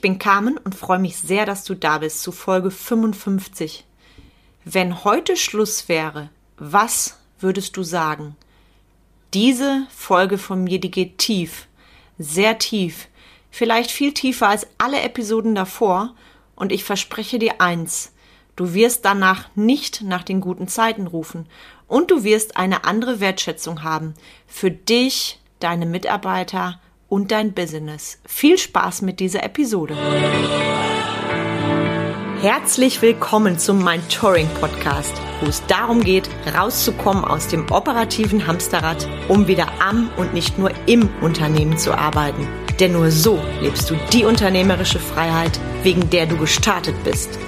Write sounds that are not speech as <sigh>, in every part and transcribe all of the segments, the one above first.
Ich bin Carmen und freue mich sehr, dass du da bist zu Folge 55. Wenn heute Schluss wäre, was würdest du sagen? Diese Folge von mir, die geht tief, sehr tief, vielleicht viel tiefer als alle Episoden davor, und ich verspreche dir eins, du wirst danach nicht nach den guten Zeiten rufen, und du wirst eine andere Wertschätzung haben für dich, deine Mitarbeiter und dein Business. Viel Spaß mit dieser Episode. Herzlich willkommen zum Mind Touring Podcast, wo es darum geht, rauszukommen aus dem operativen Hamsterrad, um wieder am und nicht nur im Unternehmen zu arbeiten. Denn nur so lebst du die unternehmerische Freiheit, wegen der du gestartet bist.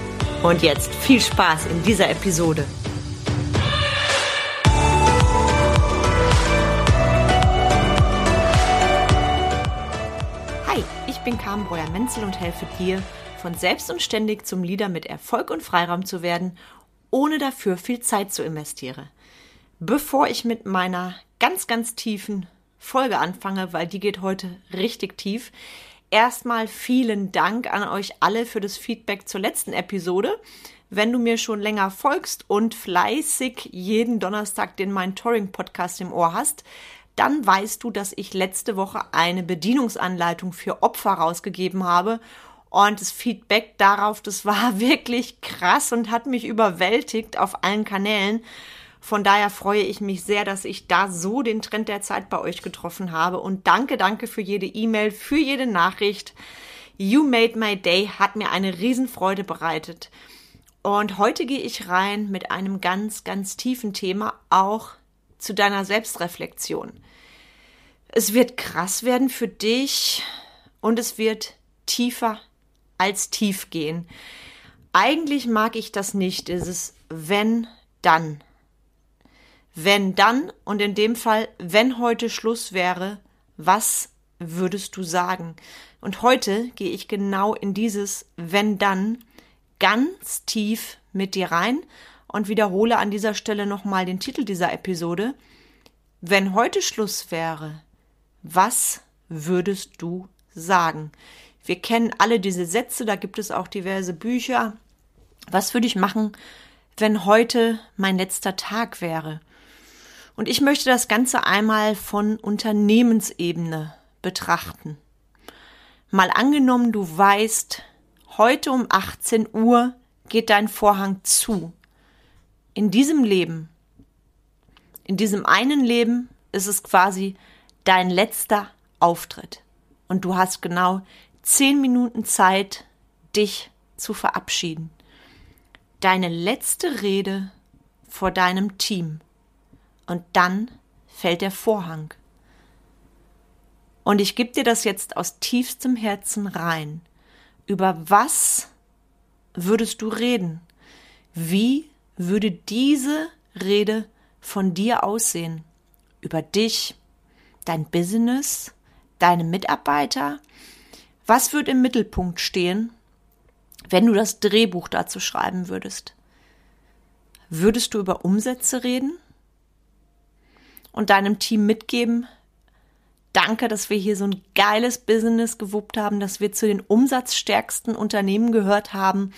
Und jetzt viel Spaß in dieser Episode. Bin Carmen Breuer-Menzel und helfe dir, von selbst und ständig zum Leader mit Erfolg und Freiraum zu werden, ohne dafür viel Zeit zu investieren. Bevor ich mit meiner ganz, ganz tiefen Folge anfange, weil die geht heute richtig tief, erstmal vielen Dank an euch alle für das Feedback zur letzten Episode. Wenn du mir schon länger folgst und fleißig jeden Donnerstag den Mein Touring Podcast im Ohr hast, dann weißt du, dass ich letzte Woche eine Bedienungsanleitung für Opfer rausgegeben habe. Und das Feedback darauf, das war <laughs> wirklich krass und hat mich überwältigt auf allen Kanälen. Von daher freue ich mich sehr, dass ich da so den Trend der Zeit bei euch getroffen habe. Und danke, danke für jede E-Mail, für jede Nachricht. You made my day hat mir eine Riesenfreude bereitet. Und heute gehe ich rein mit einem ganz, ganz tiefen Thema, auch zu deiner Selbstreflexion. Es wird krass werden für dich und es wird tiefer als tief gehen. Eigentlich mag ich das nicht. Es ist wenn, dann. Wenn dann und in dem Fall, wenn heute Schluss wäre, was würdest du sagen? Und heute gehe ich genau in dieses wenn dann ganz tief mit dir rein und wiederhole an dieser Stelle nochmal den Titel dieser Episode. Wenn heute Schluss wäre, was würdest du sagen? Wir kennen alle diese Sätze, da gibt es auch diverse Bücher. Was würde ich machen, wenn heute mein letzter Tag wäre? Und ich möchte das Ganze einmal von Unternehmensebene betrachten. Mal angenommen, du weißt, heute um 18 Uhr geht dein Vorhang zu in diesem Leben, in diesem einen Leben ist es quasi dein letzter Auftritt. Und du hast genau zehn Minuten Zeit, dich zu verabschieden. Deine letzte Rede vor deinem Team. Und dann fällt der Vorhang. Und ich gebe dir das jetzt aus tiefstem Herzen rein. Über was würdest du reden? Wie würde diese Rede von dir aussehen? Über dich, dein Business, deine Mitarbeiter? Was würde im Mittelpunkt stehen, wenn du das Drehbuch dazu schreiben würdest? Würdest du über Umsätze reden und deinem Team mitgeben, danke, dass wir hier so ein geiles Business gewuppt haben, dass wir zu den umsatzstärksten Unternehmen gehört haben,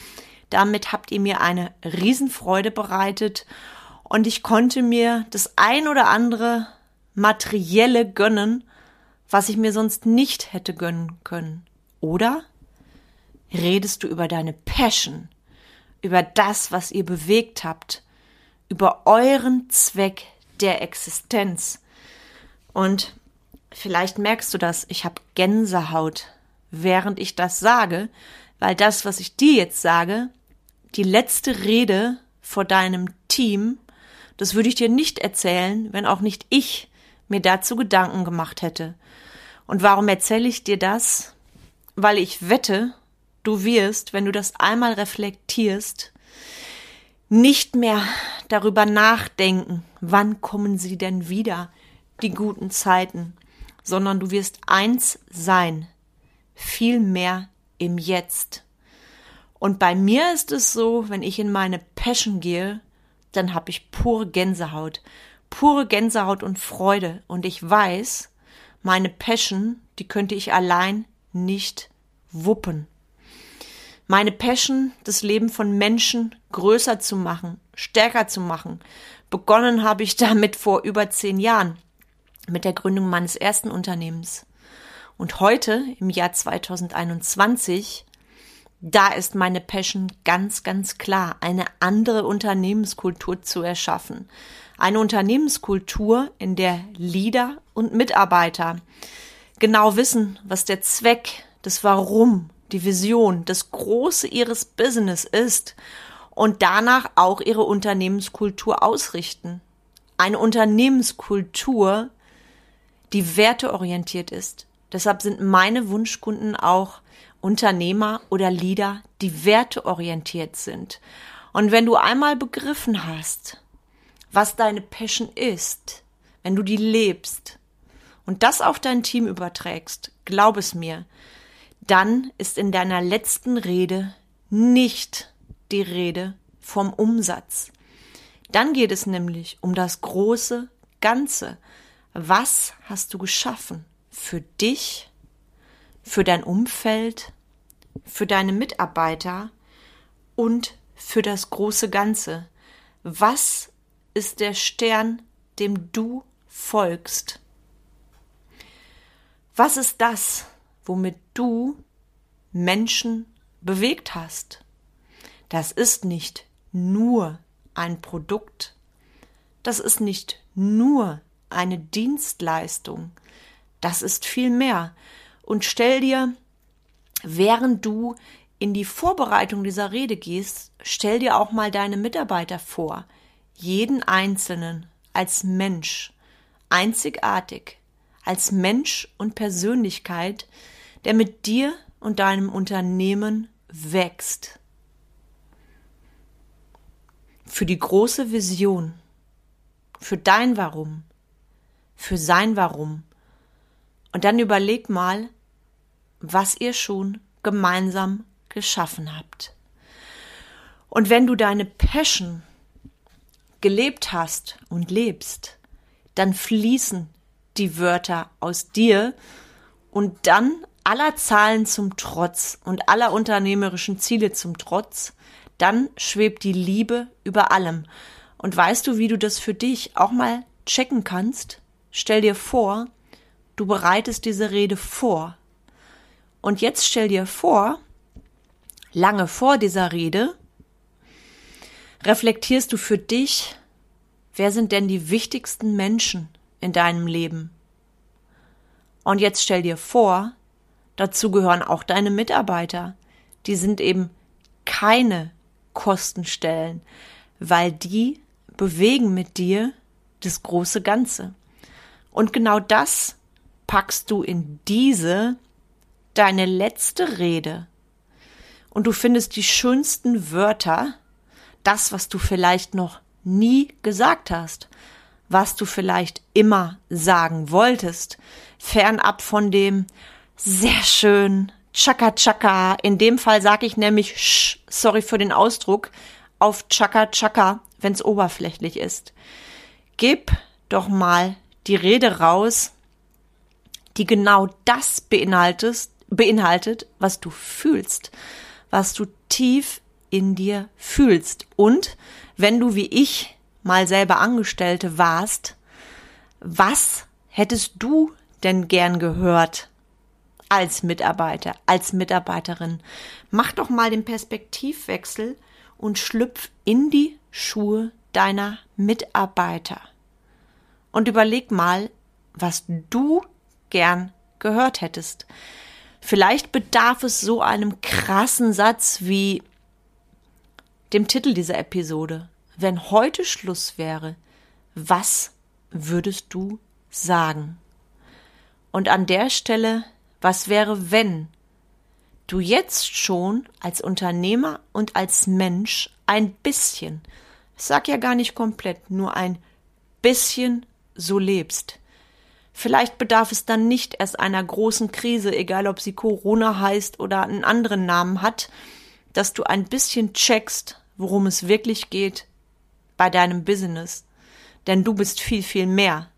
damit habt ihr mir eine Riesenfreude bereitet und ich konnte mir das ein oder andere materielle gönnen, was ich mir sonst nicht hätte gönnen können. Oder redest du über deine Passion, über das, was ihr bewegt habt, über euren Zweck der Existenz. Und vielleicht merkst du das, ich habe Gänsehaut, während ich das sage, weil das, was ich dir jetzt sage, die letzte Rede vor deinem Team, das würde ich dir nicht erzählen, wenn auch nicht ich mir dazu Gedanken gemacht hätte. Und warum erzähle ich dir das? Weil ich wette, du wirst, wenn du das einmal reflektierst, nicht mehr darüber nachdenken, wann kommen sie denn wieder, die guten Zeiten, sondern du wirst eins sein, viel mehr im Jetzt. Und bei mir ist es so, wenn ich in meine Passion gehe, dann habe ich pure Gänsehaut, pure Gänsehaut und Freude. Und ich weiß, meine Passion, die könnte ich allein nicht wuppen. Meine Passion, das Leben von Menschen größer zu machen, stärker zu machen. Begonnen habe ich damit vor über zehn Jahren mit der Gründung meines ersten Unternehmens. Und heute, im Jahr 2021, da ist meine Passion ganz, ganz klar, eine andere Unternehmenskultur zu erschaffen. Eine Unternehmenskultur, in der Leader und Mitarbeiter genau wissen, was der Zweck, das Warum, die Vision, das Große ihres Business ist und danach auch ihre Unternehmenskultur ausrichten. Eine Unternehmenskultur, die werteorientiert ist. Deshalb sind meine Wunschkunden auch Unternehmer oder Leader, die werteorientiert sind. Und wenn du einmal begriffen hast, was deine Passion ist, wenn du die lebst und das auf dein Team überträgst, glaub es mir, dann ist in deiner letzten Rede nicht die Rede vom Umsatz. Dann geht es nämlich um das große Ganze. Was hast du geschaffen für dich, für dein Umfeld, für deine Mitarbeiter und für das große Ganze. Was ist der Stern, dem du folgst? Was ist das, womit du Menschen bewegt hast? Das ist nicht nur ein Produkt. Das ist nicht nur eine Dienstleistung. Das ist viel mehr. Und stell dir, während du in die Vorbereitung dieser Rede gehst, stell dir auch mal deine Mitarbeiter vor. Jeden Einzelnen als Mensch. Einzigartig. Als Mensch und Persönlichkeit, der mit dir und deinem Unternehmen wächst. Für die große Vision. Für dein Warum. Für sein Warum und dann überleg mal, was ihr schon gemeinsam geschaffen habt. Und wenn du deine Passion gelebt hast und lebst, dann fließen die Wörter aus dir und dann aller Zahlen zum Trotz und aller unternehmerischen Ziele zum Trotz, dann schwebt die Liebe über allem. Und weißt du, wie du das für dich auch mal checken kannst? Stell dir vor, du bereitest diese Rede vor. Und jetzt stell dir vor, lange vor dieser Rede, reflektierst du für dich, wer sind denn die wichtigsten Menschen in deinem Leben? Und jetzt stell dir vor, dazu gehören auch deine Mitarbeiter. Die sind eben keine Kostenstellen, weil die bewegen mit dir das große Ganze. Und genau das packst du in diese deine letzte Rede und du findest die schönsten Wörter, das, was du vielleicht noch nie gesagt hast, was du vielleicht immer sagen wolltest, fernab von dem sehr schön, Chaka Chaka. In dem Fall sage ich nämlich, sch, sorry für den Ausdruck, auf Chaka Chaka, wenn es oberflächlich ist. Gib doch mal die Rede raus, die genau das beinhaltet, beinhaltet, was du fühlst, was du tief in dir fühlst. Und wenn du wie ich mal selber Angestellte warst, was hättest du denn gern gehört als Mitarbeiter, als Mitarbeiterin? Mach doch mal den Perspektivwechsel und schlüpf in die Schuhe deiner Mitarbeiter. Und überleg mal, was du gern gehört hättest. Vielleicht bedarf es so einem krassen Satz wie dem Titel dieser Episode. Wenn heute Schluss wäre, was würdest du sagen? Und an der Stelle, was wäre, wenn du jetzt schon als Unternehmer und als Mensch ein bisschen, ich sag ja gar nicht komplett, nur ein bisschen so lebst? Vielleicht bedarf es dann nicht erst einer großen Krise, egal ob sie Corona heißt oder einen anderen Namen hat, dass du ein bisschen checkst, worum es wirklich geht bei deinem Business. Denn du bist viel, viel mehr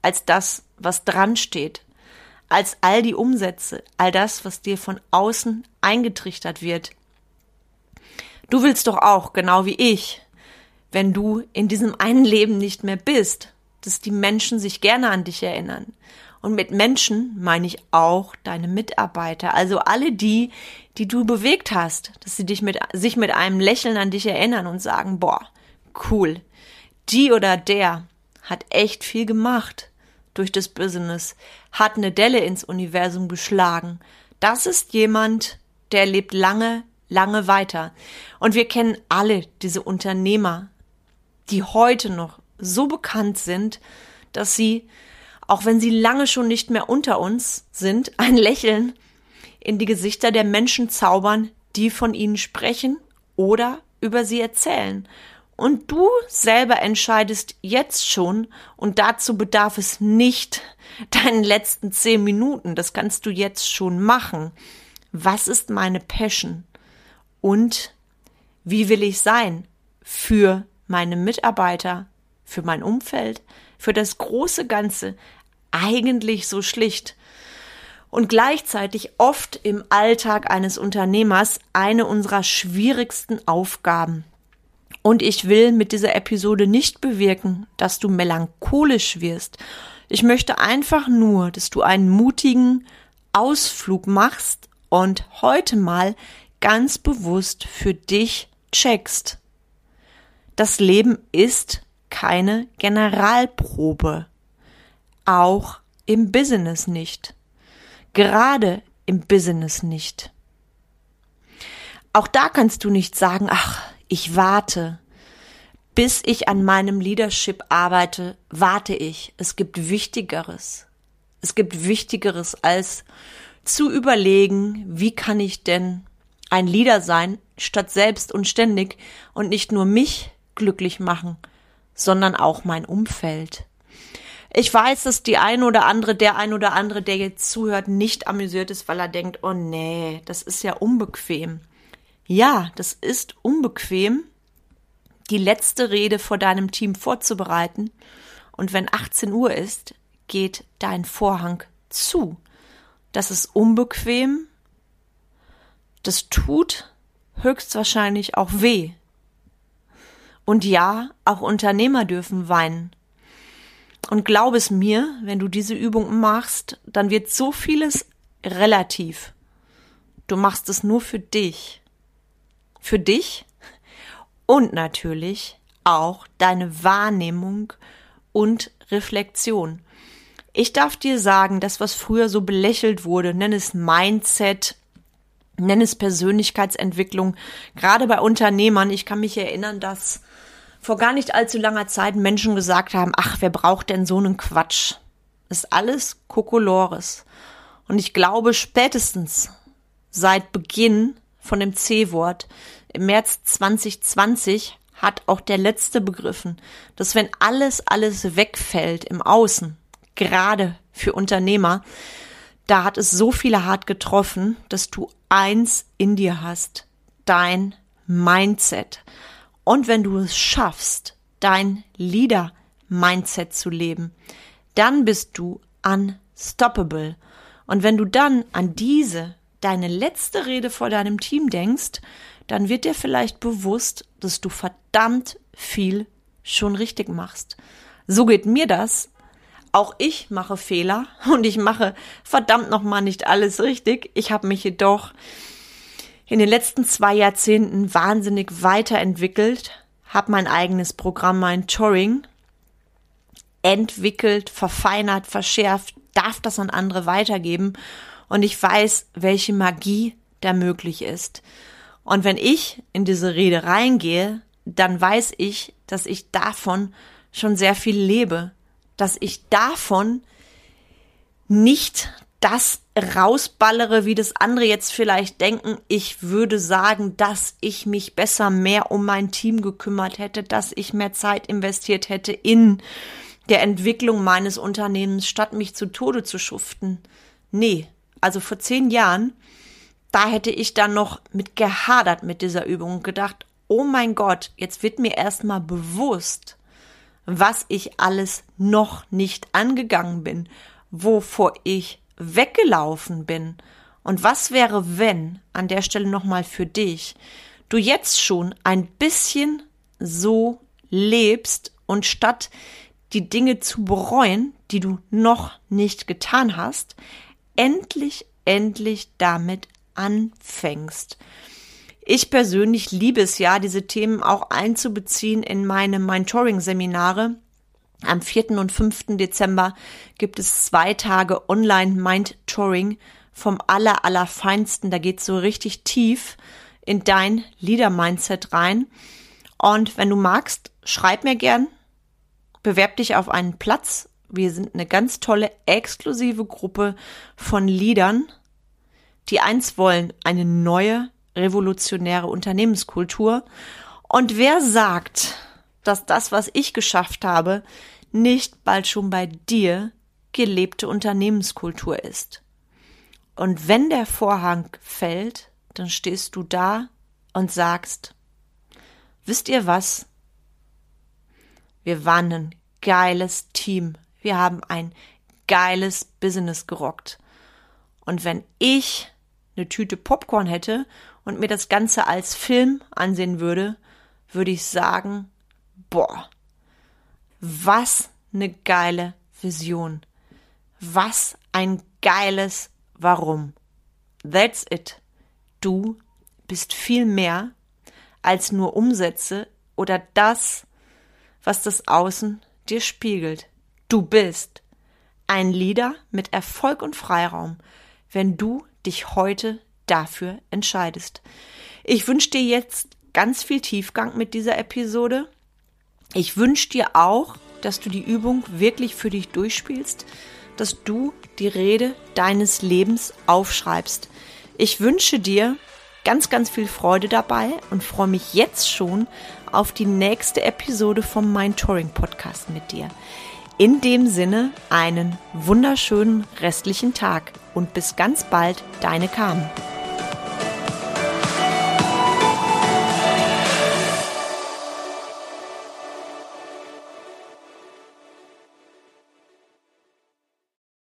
als das, was dran steht, als all die Umsätze, all das, was dir von außen eingetrichtert wird. Du willst doch auch, genau wie ich, wenn du in diesem einen Leben nicht mehr bist, dass die Menschen sich gerne an dich erinnern. Und mit Menschen meine ich auch deine Mitarbeiter, also alle die, die du bewegt hast, dass sie dich mit, sich mit einem Lächeln an dich erinnern und sagen, boah, cool, die oder der hat echt viel gemacht durch das Business, hat eine Delle ins Universum geschlagen. Das ist jemand, der lebt lange, lange weiter. Und wir kennen alle diese Unternehmer, die heute noch so bekannt sind, dass sie, auch wenn sie lange schon nicht mehr unter uns sind, <laughs> ein Lächeln in die Gesichter der Menschen zaubern, die von ihnen sprechen oder über sie erzählen. Und du selber entscheidest jetzt schon, und dazu bedarf es nicht <laughs> deinen letzten zehn Minuten, das kannst du jetzt schon machen. Was ist meine Passion? Und wie will ich sein für meine Mitarbeiter, für mein Umfeld, für das große Ganze? Eigentlich so schlicht und gleichzeitig oft im Alltag eines Unternehmers eine unserer schwierigsten Aufgaben. Und ich will mit dieser Episode nicht bewirken, dass du melancholisch wirst. Ich möchte einfach nur, dass du einen mutigen Ausflug machst und heute mal ganz bewusst für dich checkst. Das Leben ist keine Generalprobe. Auch im Business nicht. Gerade im Business nicht. Auch da kannst du nicht sagen, ach, ich warte. Bis ich an meinem Leadership arbeite, warte ich. Es gibt Wichtigeres. Es gibt Wichtigeres als zu überlegen, wie kann ich denn ein Leader sein, statt selbst und ständig und nicht nur mich glücklich machen, sondern auch mein Umfeld. Ich weiß, dass die ein oder andere, der ein oder andere, der jetzt zuhört, nicht amüsiert ist, weil er denkt, oh nee, das ist ja unbequem. Ja, das ist unbequem, die letzte Rede vor deinem Team vorzubereiten. Und wenn 18 Uhr ist, geht dein Vorhang zu. Das ist unbequem. Das tut höchstwahrscheinlich auch weh. Und ja, auch Unternehmer dürfen weinen. Und glaub es mir, wenn du diese Übung machst, dann wird so vieles relativ. Du machst es nur für dich für dich und natürlich auch deine Wahrnehmung und Reflexion. Ich darf dir sagen, das, was früher so belächelt wurde, nenn es Mindset, nenn es Persönlichkeitsentwicklung, gerade bei Unternehmern. Ich kann mich erinnern, dass vor gar nicht allzu langer Zeit Menschen gesagt haben, ach, wer braucht denn so einen Quatsch? ist alles Kokolores. Und ich glaube, spätestens seit Beginn von dem C-Wort im März 2020 hat auch der Letzte begriffen, dass wenn alles, alles wegfällt im Außen, gerade für Unternehmer, da hat es so viele hart getroffen, dass du eins in dir hast, dein Mindset. Und wenn du es schaffst, dein Leader-Mindset zu leben, dann bist du unstoppable. Und wenn du dann an diese deine letzte Rede vor deinem Team denkst, dann wird dir vielleicht bewusst, dass du verdammt viel schon richtig machst. So geht mir das. Auch ich mache Fehler <laughs> und ich mache verdammt nochmal nicht alles richtig. Ich habe mich jedoch in den letzten zwei Jahrzehnten wahnsinnig weiterentwickelt, habe mein eigenes Programm, mein Touring, entwickelt, verfeinert, verschärft, darf das an andere weitergeben und ich weiß, welche Magie da möglich ist. Und wenn ich in diese Rede reingehe, dann weiß ich, dass ich davon schon sehr viel lebe, dass ich davon nicht das rausballere, wie das andere jetzt vielleicht denken. Ich würde sagen, dass ich mich besser mehr um mein Team gekümmert hätte, dass ich mehr Zeit investiert hätte in der Entwicklung meines Unternehmens, statt mich zu Tode zu schuften. Nee, also vor zehn Jahren, da hätte ich dann noch mit gehadert mit dieser Übung und gedacht, oh mein Gott, jetzt wird mir erstmal bewusst, was ich alles noch nicht angegangen bin, wovor ich weggelaufen bin. Und was wäre, wenn, an der Stelle nochmal für dich, du jetzt schon ein bisschen so lebst und statt die Dinge zu bereuen, die du noch nicht getan hast, endlich, endlich damit anfängst. Ich persönlich liebe es ja, diese Themen auch einzubeziehen in meine Mentoring-Seminare. Am 4. und 5. Dezember gibt es zwei Tage Online-Mind-Touring vom aller, allerfeinsten. Da geht's so richtig tief in dein Leader-Mindset rein. Und wenn du magst, schreib mir gern, bewerb dich auf einen Platz. Wir sind eine ganz tolle, exklusive Gruppe von Leadern, die eins wollen, eine neue, revolutionäre Unternehmenskultur. Und wer sagt, dass das, was ich geschafft habe, nicht bald schon bei dir gelebte Unternehmenskultur ist? Und wenn der Vorhang fällt, dann stehst du da und sagst, wisst ihr was? Wir waren ein geiles Team. Wir haben ein geiles Business gerockt. Und wenn ich eine Tüte Popcorn hätte und mir das Ganze als Film ansehen würde, würde ich sagen, boah, was eine geile Vision. Was ein geiles Warum. That's it. Du bist viel mehr als nur Umsätze oder das, was das Außen dir spiegelt. Du bist ein Leader mit Erfolg und Freiraum, wenn du dich heute dafür entscheidest. Ich wünsche dir jetzt ganz viel Tiefgang mit dieser Episode. Ich wünsche dir auch, dass du die Übung wirklich für dich durchspielst, dass du die Rede deines Lebens aufschreibst. Ich wünsche dir ganz, ganz viel Freude dabei und freue mich jetzt schon auf die nächste Episode vom Mind Podcast mit dir. In dem Sinne einen wunderschönen restlichen Tag und bis ganz bald, deine Carmen.